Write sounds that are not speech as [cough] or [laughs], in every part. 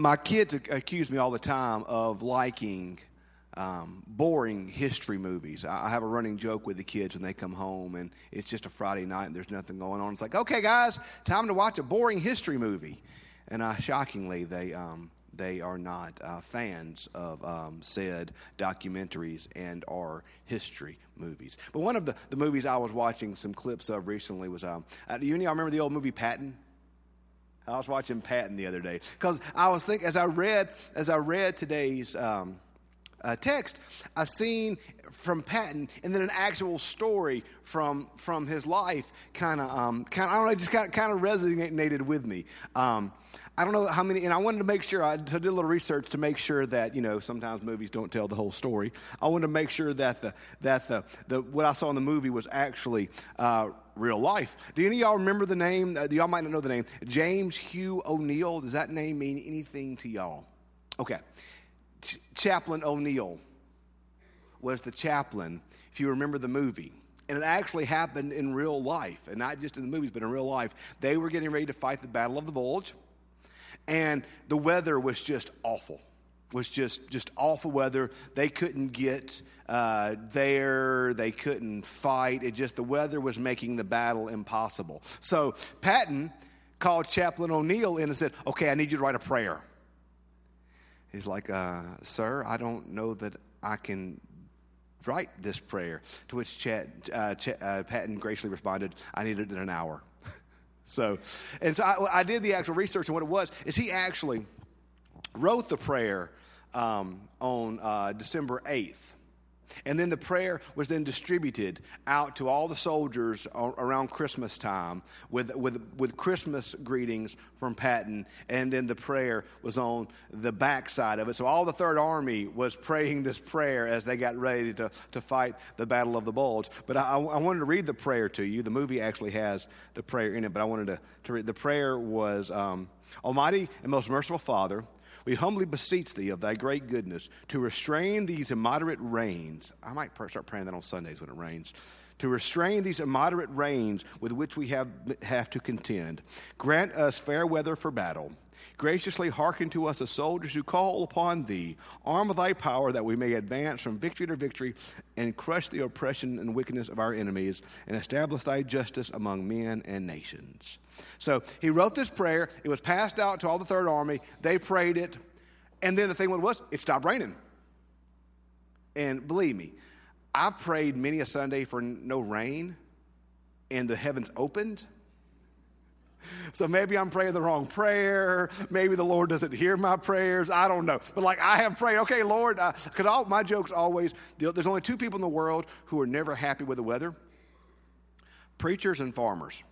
my kids accuse me all the time of liking um, boring history movies. I have a running joke with the kids when they come home and it's just a Friday night and there's nothing going on. It's like, okay, guys, time to watch a boring history movie. And uh, shockingly, they, um, they are not uh, fans of um, said documentaries and or history movies. But one of the, the movies I was watching some clips of recently was, um, uh, do you remember the old movie Patton? I was watching Patton the other day because I was thinking as I read as I read today's um, uh, text, I seen from Patton and then an actual story from from his life. Kind of, um, kind I don't know, just kind of resonated with me. Um, I don't know how many, and I wanted to make sure, I did a little research to make sure that, you know, sometimes movies don't tell the whole story. I wanted to make sure that the, that the, the what I saw in the movie was actually uh, real life. Do any of y'all remember the name? Uh, y'all might not know the name. James Hugh O'Neill. Does that name mean anything to y'all? Okay. Ch- Chaplain O'Neill was the chaplain, if you remember the movie and it actually happened in real life, and not just in the movies, but in real life. They were getting ready to fight the Battle of the Bulge and the weather was just awful was just just awful weather. They couldn't get uh, there. They couldn't fight. It just the weather was making the battle impossible. So patton called chaplain o'neill in and said okay i need you to write a prayer. He's like uh, sir i don't know that i can write this prayer. To which uh, uh, patton graciously responded i need it in an hour. [laughs] So, and so I, I, did the actual research, and what it was is he actually wrote the prayer um, on uh, December 8th. And then the prayer was then distributed out to all the soldiers around Christmas time with, with, with Christmas greetings from Patton. And then the prayer was on the backside of it. So all the Third Army was praying this prayer as they got ready to, to fight the Battle of the Bulge. But I, I wanted to read the prayer to you. The movie actually has the prayer in it, but I wanted to, to read. The prayer was um, Almighty and most merciful Father, we humbly beseech thee of thy great goodness to restrain these immoderate rains. I might start praying that on Sundays when it rains. To restrain these immoderate rains with which we have, have to contend. Grant us fair weather for battle. Graciously hearken to us as soldiers who call upon thee. Arm with thy power that we may advance from victory to victory and crush the oppression and wickedness of our enemies and establish thy justice among men and nations. So he wrote this prayer. It was passed out to all the Third Army. They prayed it. And then the thing was, it stopped raining. And believe me, I've prayed many a Sunday for no rain, and the heavens opened. [laughs] So maybe I'm praying the wrong prayer. Maybe the Lord doesn't hear my prayers. I don't know. But like I have prayed, okay, Lord, because uh, all my jokes always, there's only two people in the world who are never happy with the weather preachers and farmers.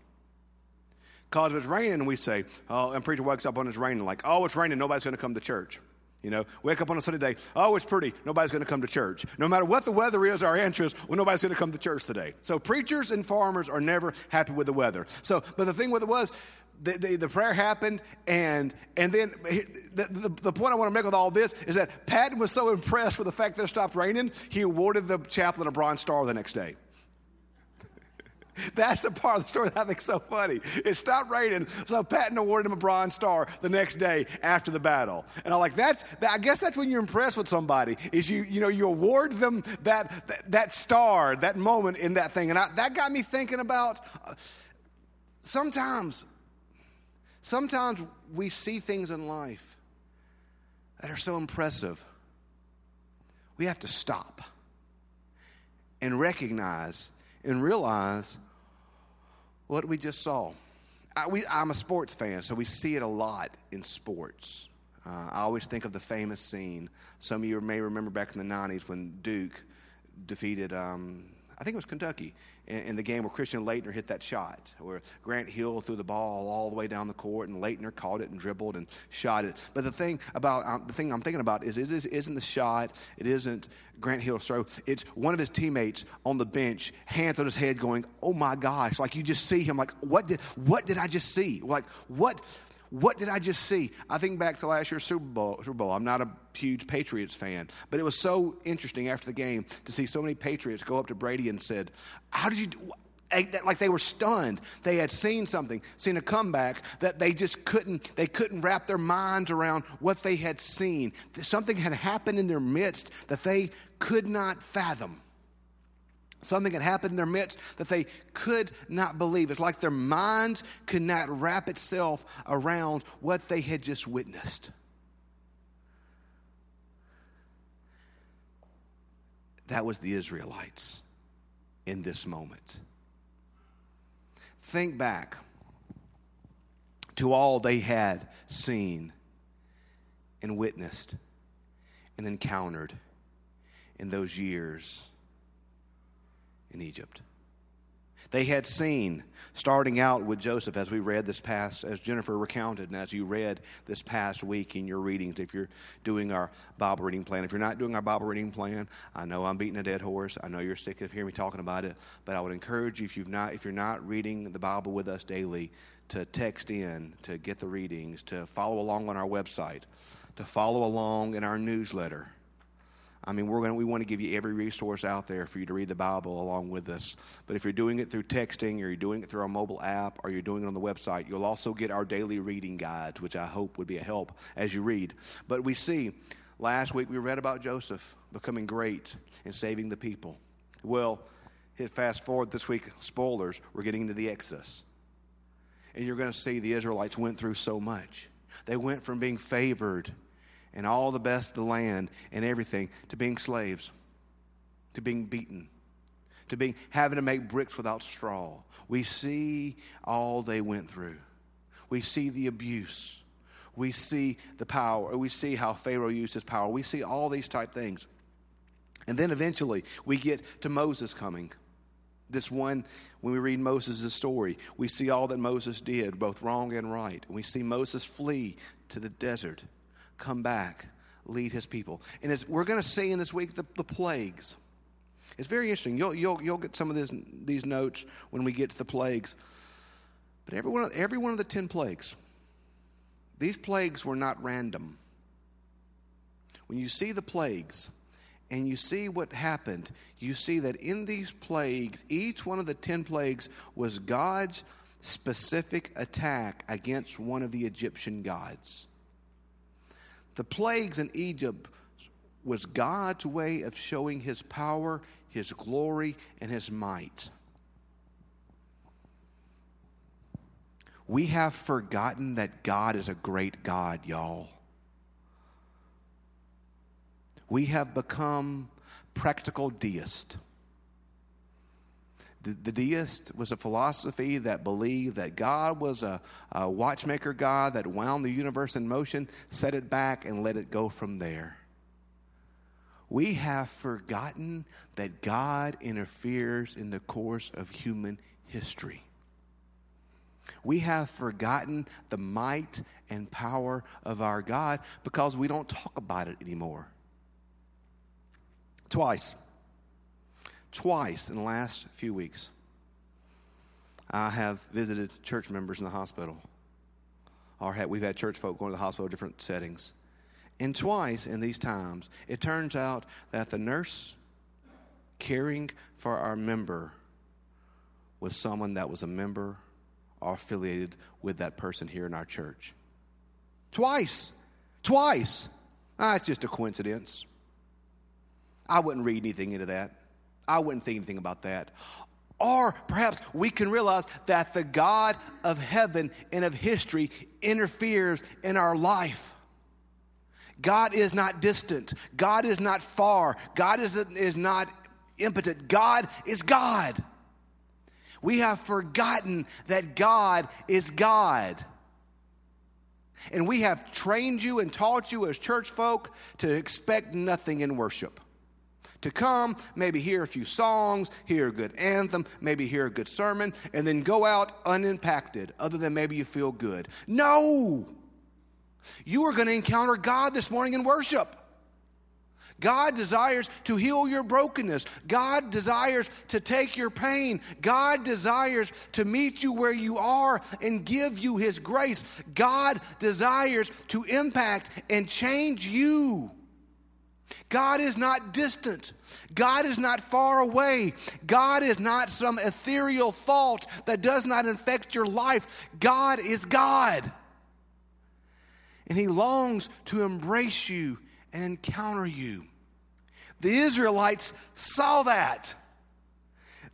Because if it's raining, we say, oh, and preacher wakes up when it's raining, like, oh, it's raining, nobody's going to come to church. You know, wake up on a Sunday day, oh, it's pretty, nobody's going to come to church. No matter what the weather is, our interest, well, nobody's going to come to church today. So preachers and farmers are never happy with the weather. So, but the thing with it was, the, the, the, prayer happened, and, and then the, the, the, point I want to make with all this is that Patton was so impressed with the fact that it stopped raining, he awarded the chaplain a Bronze Star the next day. [laughs] That's the part of the story that I think so funny. It stopped raining, so Patton awarded him a Bronze Star the next day after the battle. And I'm like, that's, I guess that's when you're impressed with somebody, is you, you know, you award them that, that, that star, that moment in that thing. And I, that got me thinking about uh, sometimes, sometimes we see things in life that are so impressive. We have to stop and recognize and realize what we just saw. I, I'm a sports fan, so we see it a lot in sports. Uh, I always think of the famous scene. Some of you may remember back in the 90s when Duke defeated, um, I think it was Kentucky, in, in, the game where Christian Laettner hit that shot, where Grant Hill threw the ball all the way down the court and Laettner caught it and dribbled and shot it. But the thing about um, the thing I'm thinking about is, is, is isn't the shot, it isn't Grant Hill's throw. It's one of his teammates on the bench, hands on his head, going, "Oh my gosh!" Like you just see him, like, "What did what did I just see? Like what?" What did I just see? I think back to last year's Super Bowl. Super Bowl. I'm not a huge Patriots fan, but it was so interesting after the game to see so many Patriots go up to Brady and said, "How did you? Do, like they were stunned they had seen something seen a comeback that they just couldn't they couldn't wrap their minds around what they had seen something had happened in their midst that they could not fathom something had happened in their midst that they could not believe. It's like their minds could not wrap itself around what they had just witnessed. That was the israelites in this moment. Think back to all they had seen and witnessed and encountered in those years in Egypt. They had seen, starting out with Joseph, as we read this past, as Jennifer recounted, and as you read this past week in your readings, if you're doing our Bible reading plan. If you're not doing our Bible reading plan, I know I'm beating a dead horse. I know you're sick of hearing me talking about it, but I would encourage you, if, you've not, if you're not reading the Bible with us daily, to text in, to get the readings, to follow along on our website, to follow along in our newsletter I mean, we're going to, we want to give you every resource out there for you to read the Bible along with us. But if you're doing it through texting, or you're doing it through our mobile app, or you're doing it on the website, you'll also get our daily reading guides, which I hope would be a help as you read. But we see, last week we read about Joseph becoming great and saving the people. Well, hit fast forward this week, spoilers, we're getting into the Exodus. And you're going to see the Israelites went through so much. They went from being favored and all the best of the land and everything to being slaves, to being beaten, to being having to make bricks without straw. We see all they went through. We see the abuse. We see the power. We see how Pharaoh used his power. We see all these type things. And then eventually we get to Moses coming. This one, when we read Moses' story, we see all that Moses did, both wrong and right. We see Moses flee to the desert come back, lead his people. And we're going to see in this week, the, the plagues. It's very interesting. You'll, you'll, you'll get some of this, these notes when we get to the plagues. But every one, of, every one of the ten plagues, these plagues were not random. When you see the plagues and you see what happened, you see that in these plagues, each one of the ten plagues was God's specific attack against one of the Egyptian gods. The plagues in Egypt was God's way of showing his power, his glory, and his might. We have forgotten that God is a great God, y'all. We have become practical deists. The, deist was a philosophy that believed that God was a, a watchmaker God that wound the universe in motion, set it back, and let it go from there. We have forgotten that God interferes in the course of human history. We have forgotten the might and power of our God because we don't talk about it anymore. Twice Twice in the last few weeks, I have visited church members in the hospital. Or we've had church folk going to the hospital different settings. And twice in these times, it turns out that the nurse caring for our member was someone that was a member or affiliated with that person here in our church. Twice. Twice. Ah, it's just a coincidence. I wouldn't read anything into that. I wouldn't think anything about that. Or perhaps we can realize that the God of heaven and of history interferes in our life. God is not distant. God is not far. God is, is not impotent. God is God. We have forgotten that God is God. And we have trained you and taught you as church folk to expect nothing in worship to come, maybe hear a few songs, hear a good anthem, maybe hear a good sermon, and then go out unimpacted, other than maybe you feel good. No! You are going to encounter God this morning in worship. God desires to heal your brokenness. God desires to take your pain. God desires to meet you where you are and give you His grace. God desires to impact and change you. God is not distant. God is not far away. God is not some ethereal thought that does not affect your life. God is God. And He longs to embrace you and encounter you. The Israelites saw that.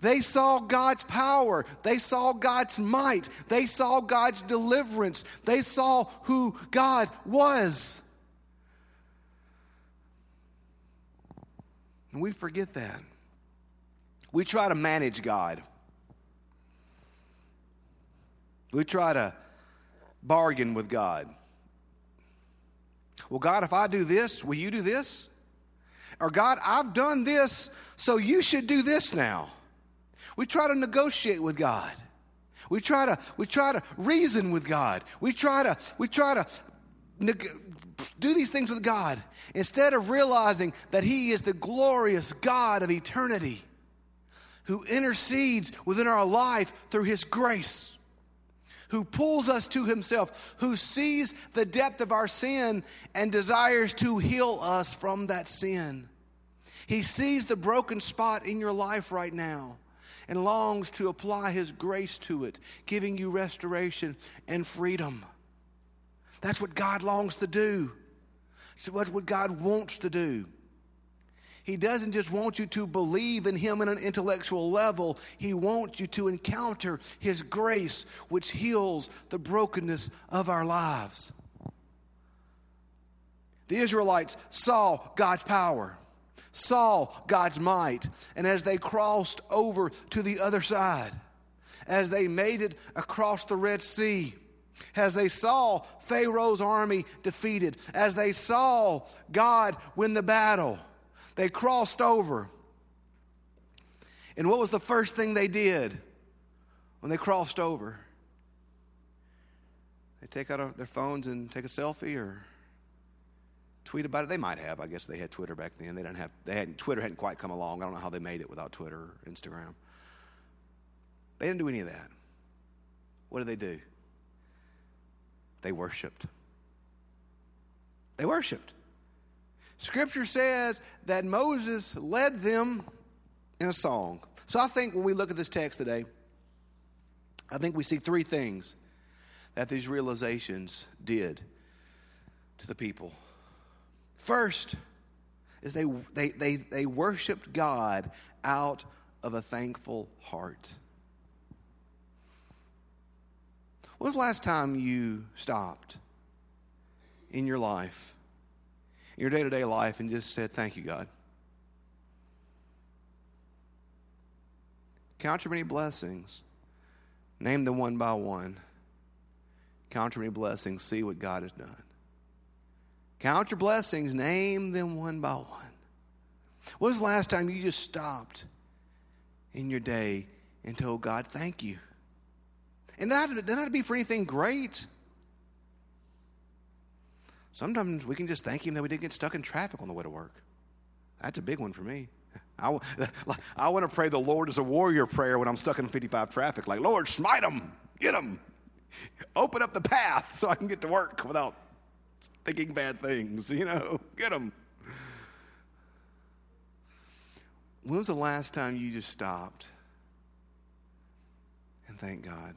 They saw God's power. They saw God's might. They saw God's deliverance. They saw who God was. And we forget that. We try to manage God. We try to bargain with God. Well, God, if I do this, will you do this? Or, God, I've done this, so you should do this now. We try to negotiate with God. We try to, we try to reason with God. We try to, we try to do these things with God instead of realizing that He is the glorious God of eternity who intercedes within our life through His grace, who pulls us to Himself, who sees the depth of our sin and desires to heal us from that sin. He sees the broken spot in your life right now and longs to apply His grace to it, giving you restoration and freedom. That's what God longs to do. That's what God wants to do. He doesn't just want you to believe in Him on an intellectual level, He wants you to encounter His grace, which heals the brokenness of our lives. The Israelites saw God's power, saw God's might, and as they crossed over to the other side, as they made it across the Red Sea, as they saw Pharaoh's army defeated, as they saw God win the battle, they crossed over. And what was the first thing they did when they crossed over? They take out their phones and take a selfie or tweet about it. They might have. I guess they had Twitter back then. They didn't have. They hadn't. Twitter hadn't quite come along. I don't know how they made it without Twitter or Instagram. They didn't do any of that. What did they do? They worshiped. They worshiped. Scripture says that Moses led them in a song. So I think when we look at this text today, I think we see three things that these realizations did to the people. First is they, they, they, they worshiped God out of a thankful heart. When was the last time you stopped in your life, in your day to day life, and just said, Thank you, God? Count your many blessings, name them one by one. Count your many blessings, see what God has done. Count your blessings, name them one by one. When was the last time you just stopped in your day and told God, Thank you? And doesn't have to be for anything great. Sometimes we can just thank Him that we didn't get stuck in traffic on the way to work. That's a big one for me. I, [laughs] I want to pray the Lord as a warrior prayer when I'm stuck in 55 traffic. Like, Lord, smite them, get them, open up the path so I can get to work without thinking bad things, [laughs] you know, get them. When was the last time you just stopped and thank God?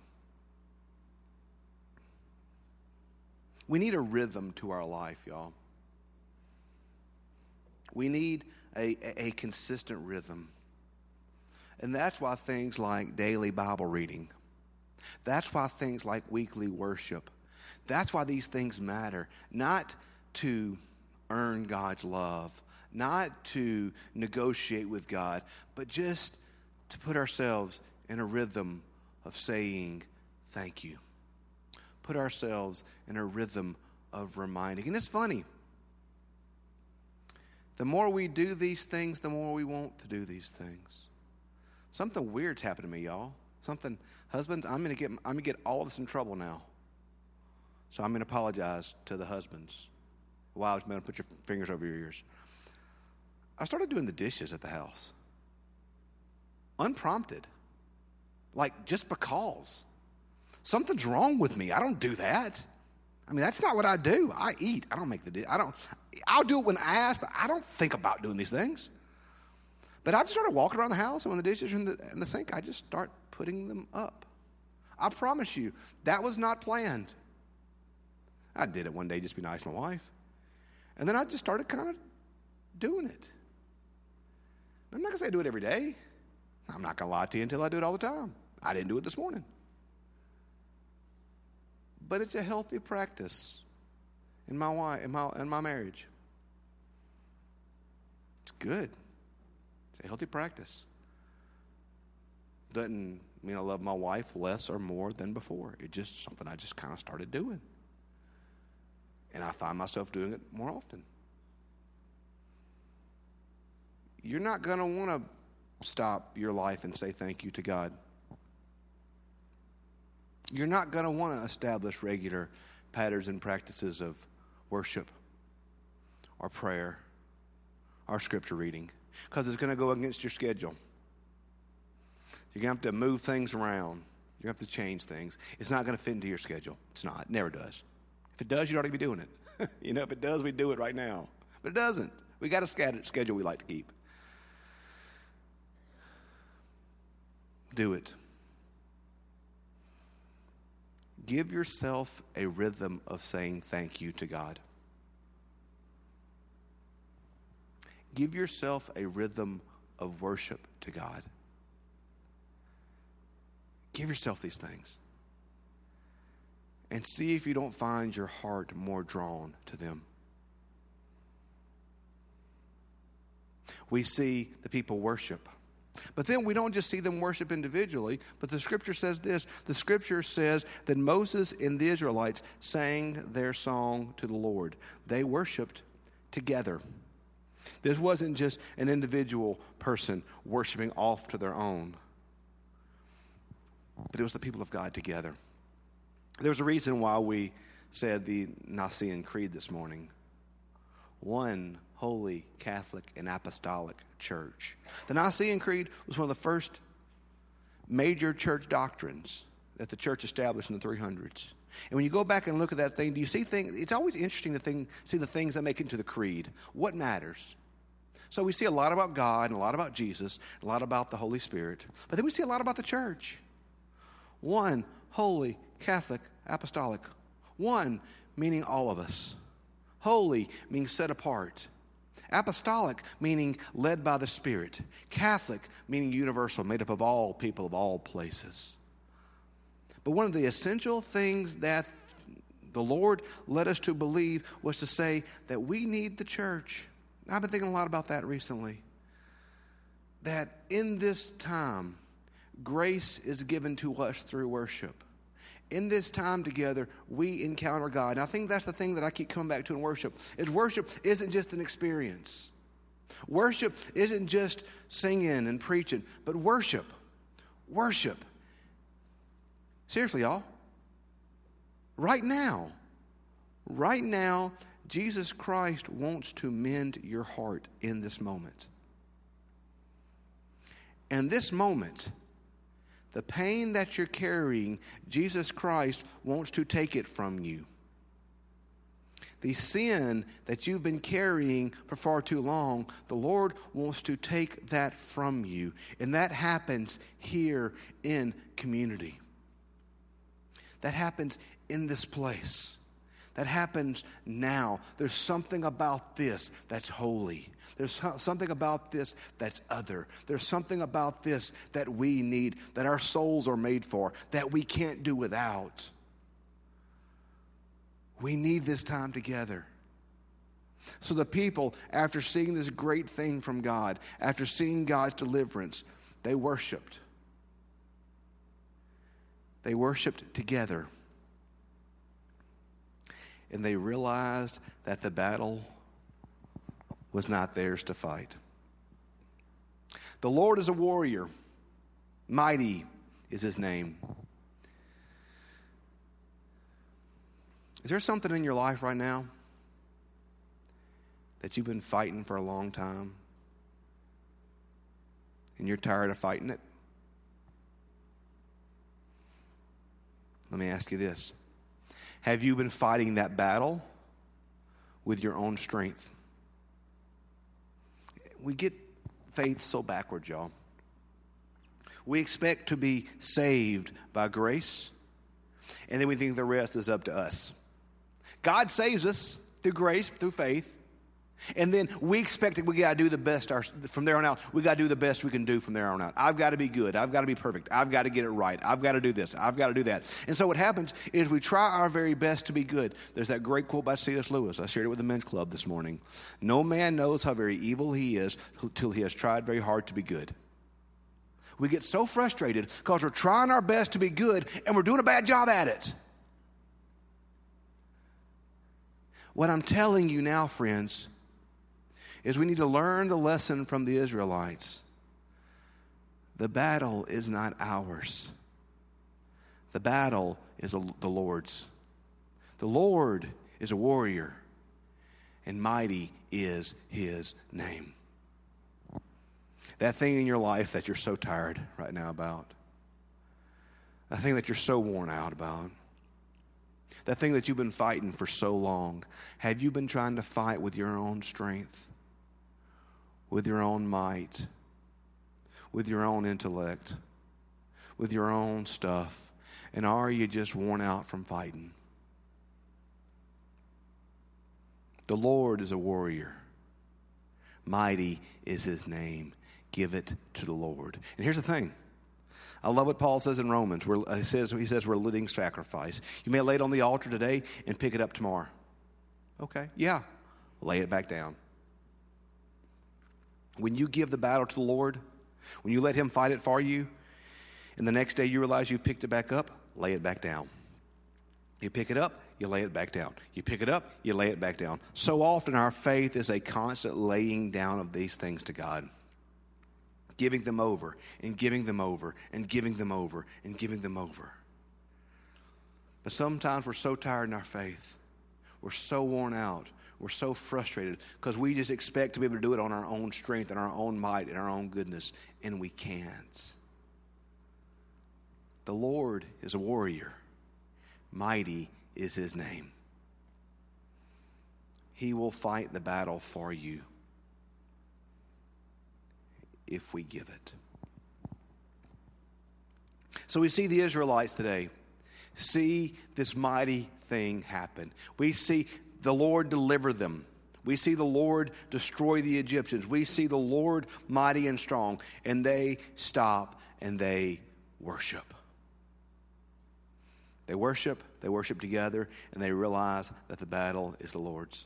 We need a rhythm to our life, y'all. We need a, a, a consistent rhythm. And that's why things like daily Bible reading, that's why things like weekly worship, that's why these things matter. Not to earn God's love, not to negotiate with God, but just to put ourselves in a rhythm of saying thank you put ourselves in a rhythm of reminding. And it's funny. The more we do these things, the more we want to do these things. Something weird's happened to me, y'all. Something, husbands, I'm gonna get I'm gonna get all of us in trouble now. So I'm gonna apologize to the husbands. Wives, man, put your fingers over your ears. I started doing the dishes at the house. Unprompted. Like just because. Something's wrong with me. I don't do that. I mean, that's not what I do. I eat. I don't make the. I don't. I'll do it when asked, but I don't think about doing these things. But I've started walking around the house, and when the dishes are in the, in the sink, I just start putting them up. I promise you, that was not planned. I did it one day just to be nice to my wife. And then I just started kind of doing it. I'm not going to say I do it every day. I'm not going to lie to you until I do it all the time. I didn't do it this morning. But it's a healthy practice in my wife, in my, in my marriage. It's good. It's a healthy practice. Doesn't mean I love my wife less or more than before. It's just something I just kind of started doing. And I find myself doing it more often. You're not going to want to stop your life and say thank you to God. You're not going to want to establish regular patterns and practices of worship or prayer or scripture reading because it's going to go against your schedule. You're going to have to move things around. You're going to have to change things. It's not going to fit into your schedule. It's not. It never does. If it does, you'd already be doing it. [laughs] you know, if it does, we do it right now. But it doesn't. We got a schedule we like to keep. Do it. Give yourself a rhythm of saying thank you to God. Give yourself a rhythm of worship to God. Give yourself these things. And see if you don't find your heart more drawn to them. We see the people worship. But then we don't just see them worship individually, but the scripture says this. The scripture says that Moses and the Israelites sang their song to the Lord. They worshiped together. This wasn't just an individual person worshiping off to their own, but it was the people of God together. There's a reason why we said the Nicene Creed this morning. One holy, Catholic, and apostolic church. The Nicene Creed was one of the first major church doctrines that the church established in the 300s. And when you go back and look at that thing, do you see things? It's always interesting to think, see the things that make it into the creed. What matters? So we see a lot about God and a lot about Jesus, a lot about the Holy Spirit, but then we see a lot about the church. One, holy, Catholic, apostolic. One, meaning all of us. Holy, meaning set apart. Apostolic, meaning led by the Spirit. Catholic, meaning universal, made up of all people of all places. But one of the essential things that the Lord led us to believe was to say that we need the church. I've been thinking a lot about that recently. That in this time, grace is given to us through worship in this time together, we encounter God. And I think that's the thing that I keep coming back to in worship. Is worship isn't just an experience. Worship isn't just singing and preaching, but worship. Worship. Seriously, y'all. Right now, right now, Jesus Christ wants to mend your heart in this moment. And this moment the pain that you're carrying, Jesus Christ wants to take it from you. The sin that you've been carrying for far too long, the Lord wants to take that from you. And that happens here in community. That happens in this place. That happens now. There's something about this that's holy. There's something about this that's other. There's something about this that we need, that our souls are made for, that we can't do without. We need this time together. So the people, after seeing this great thing from God, after seeing God's deliverance, they worshiped. They worshiped together. And they realized that the battle was not theirs to fight. The Lord is a warrior, mighty is his name. Is there something in your life right now that you've been fighting for a long time and you're tired of fighting it? Let me ask you this Have you been fighting that battle with your own strength? We get faith so backwards, y'all. We expect to be saved by grace, and then we think the rest is up to us. God saves us through grace, through faith. And then we expect that we got to do the best our, from there on out. We got to do the best we can do from there on out. I've got to be good. I've got to be perfect. I've got to get it right. I've got to do this. I've got to do that. And so what happens is we try our very best to be good. There's that great quote by C.S. Lewis. I shared it with the men's club this morning. No man knows how very evil he is till he has tried very hard to be good. We get so frustrated because we're trying our best to be good and we're doing a bad job at it. What I'm telling you now, friends, is we need to learn the lesson from the Israelites. The battle is not ours, the battle is the Lord's. The Lord is a warrior, and mighty is his name. That thing in your life that you're so tired right now about, that thing that you're so worn out about, that thing that you've been fighting for so long, have you been trying to fight with your own strength? With your own might, with your own intellect, with your own stuff? And are you just worn out from fighting? The Lord is a warrior. Mighty is his name. Give it to the Lord. And here's the thing. I love what Paul says in Romans. Where he says, he says we're a living sacrifice. You may lay it on the altar today and pick it up tomorrow. Okay, yeah. Lay it back down. When you give the battle to the Lord, when you let Him fight it for you, and the next day you realize you picked it back up, lay it back down. You pick it up, you lay it back down. You pick it up, you lay it back down. So often our faith is a constant laying down of these things to God, giving them over and giving them over and giving them over and giving them over. But sometimes we're so tired in our faith, we're so worn out, we're so frustrated because we just expect to be able to do it on our own strength and our own might and our own goodness, and we can't. The Lord is a warrior, mighty is his name. He will fight the battle for you if we give it. So we see the Israelites today see this mighty thing happen. We see the Lord deliver them. We see the Lord destroy the Egyptians. We see the Lord mighty and strong. And they stop and they worship. They worship, they worship together, and they realize that the battle is the Lord's.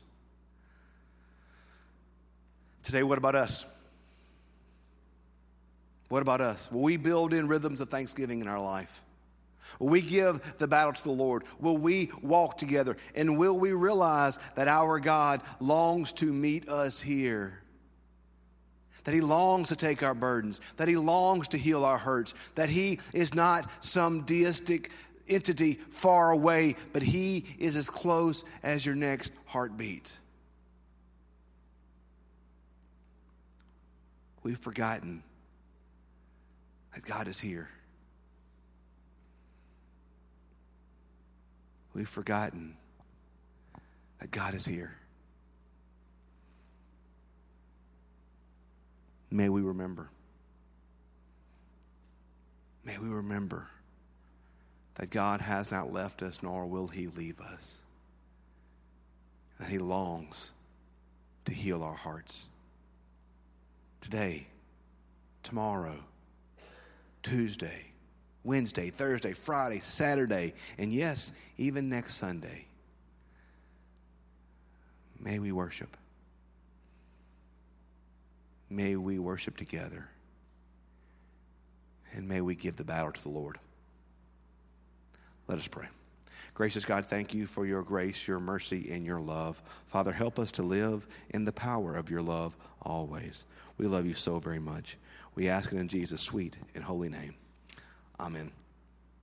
Today, what about us? What about us? Will we build in rhythms of thanksgiving in our life? Will we give the battle to the Lord? Will we walk together? And will we realize that our God longs to meet us here? That He longs to take our burdens, that He longs to heal our hurts, that He is not some deistic entity far away, but He is as close as your next heartbeat. We've forgotten that God is here. We've forgotten that God is here. May we remember. May we remember that God has not left us, nor will He leave us. That He longs to heal our hearts. Today, tomorrow, Tuesday, Wednesday, Thursday, Friday, Saturday, and yes, even next Sunday. May we worship. May we worship together. And may we give the battle to the Lord. Let us pray. Gracious God, thank you for your grace, your mercy, and your love. Father, help us to live in the power of your love always. We love you so very much. We ask it in Jesus' sweet and holy name. Amen.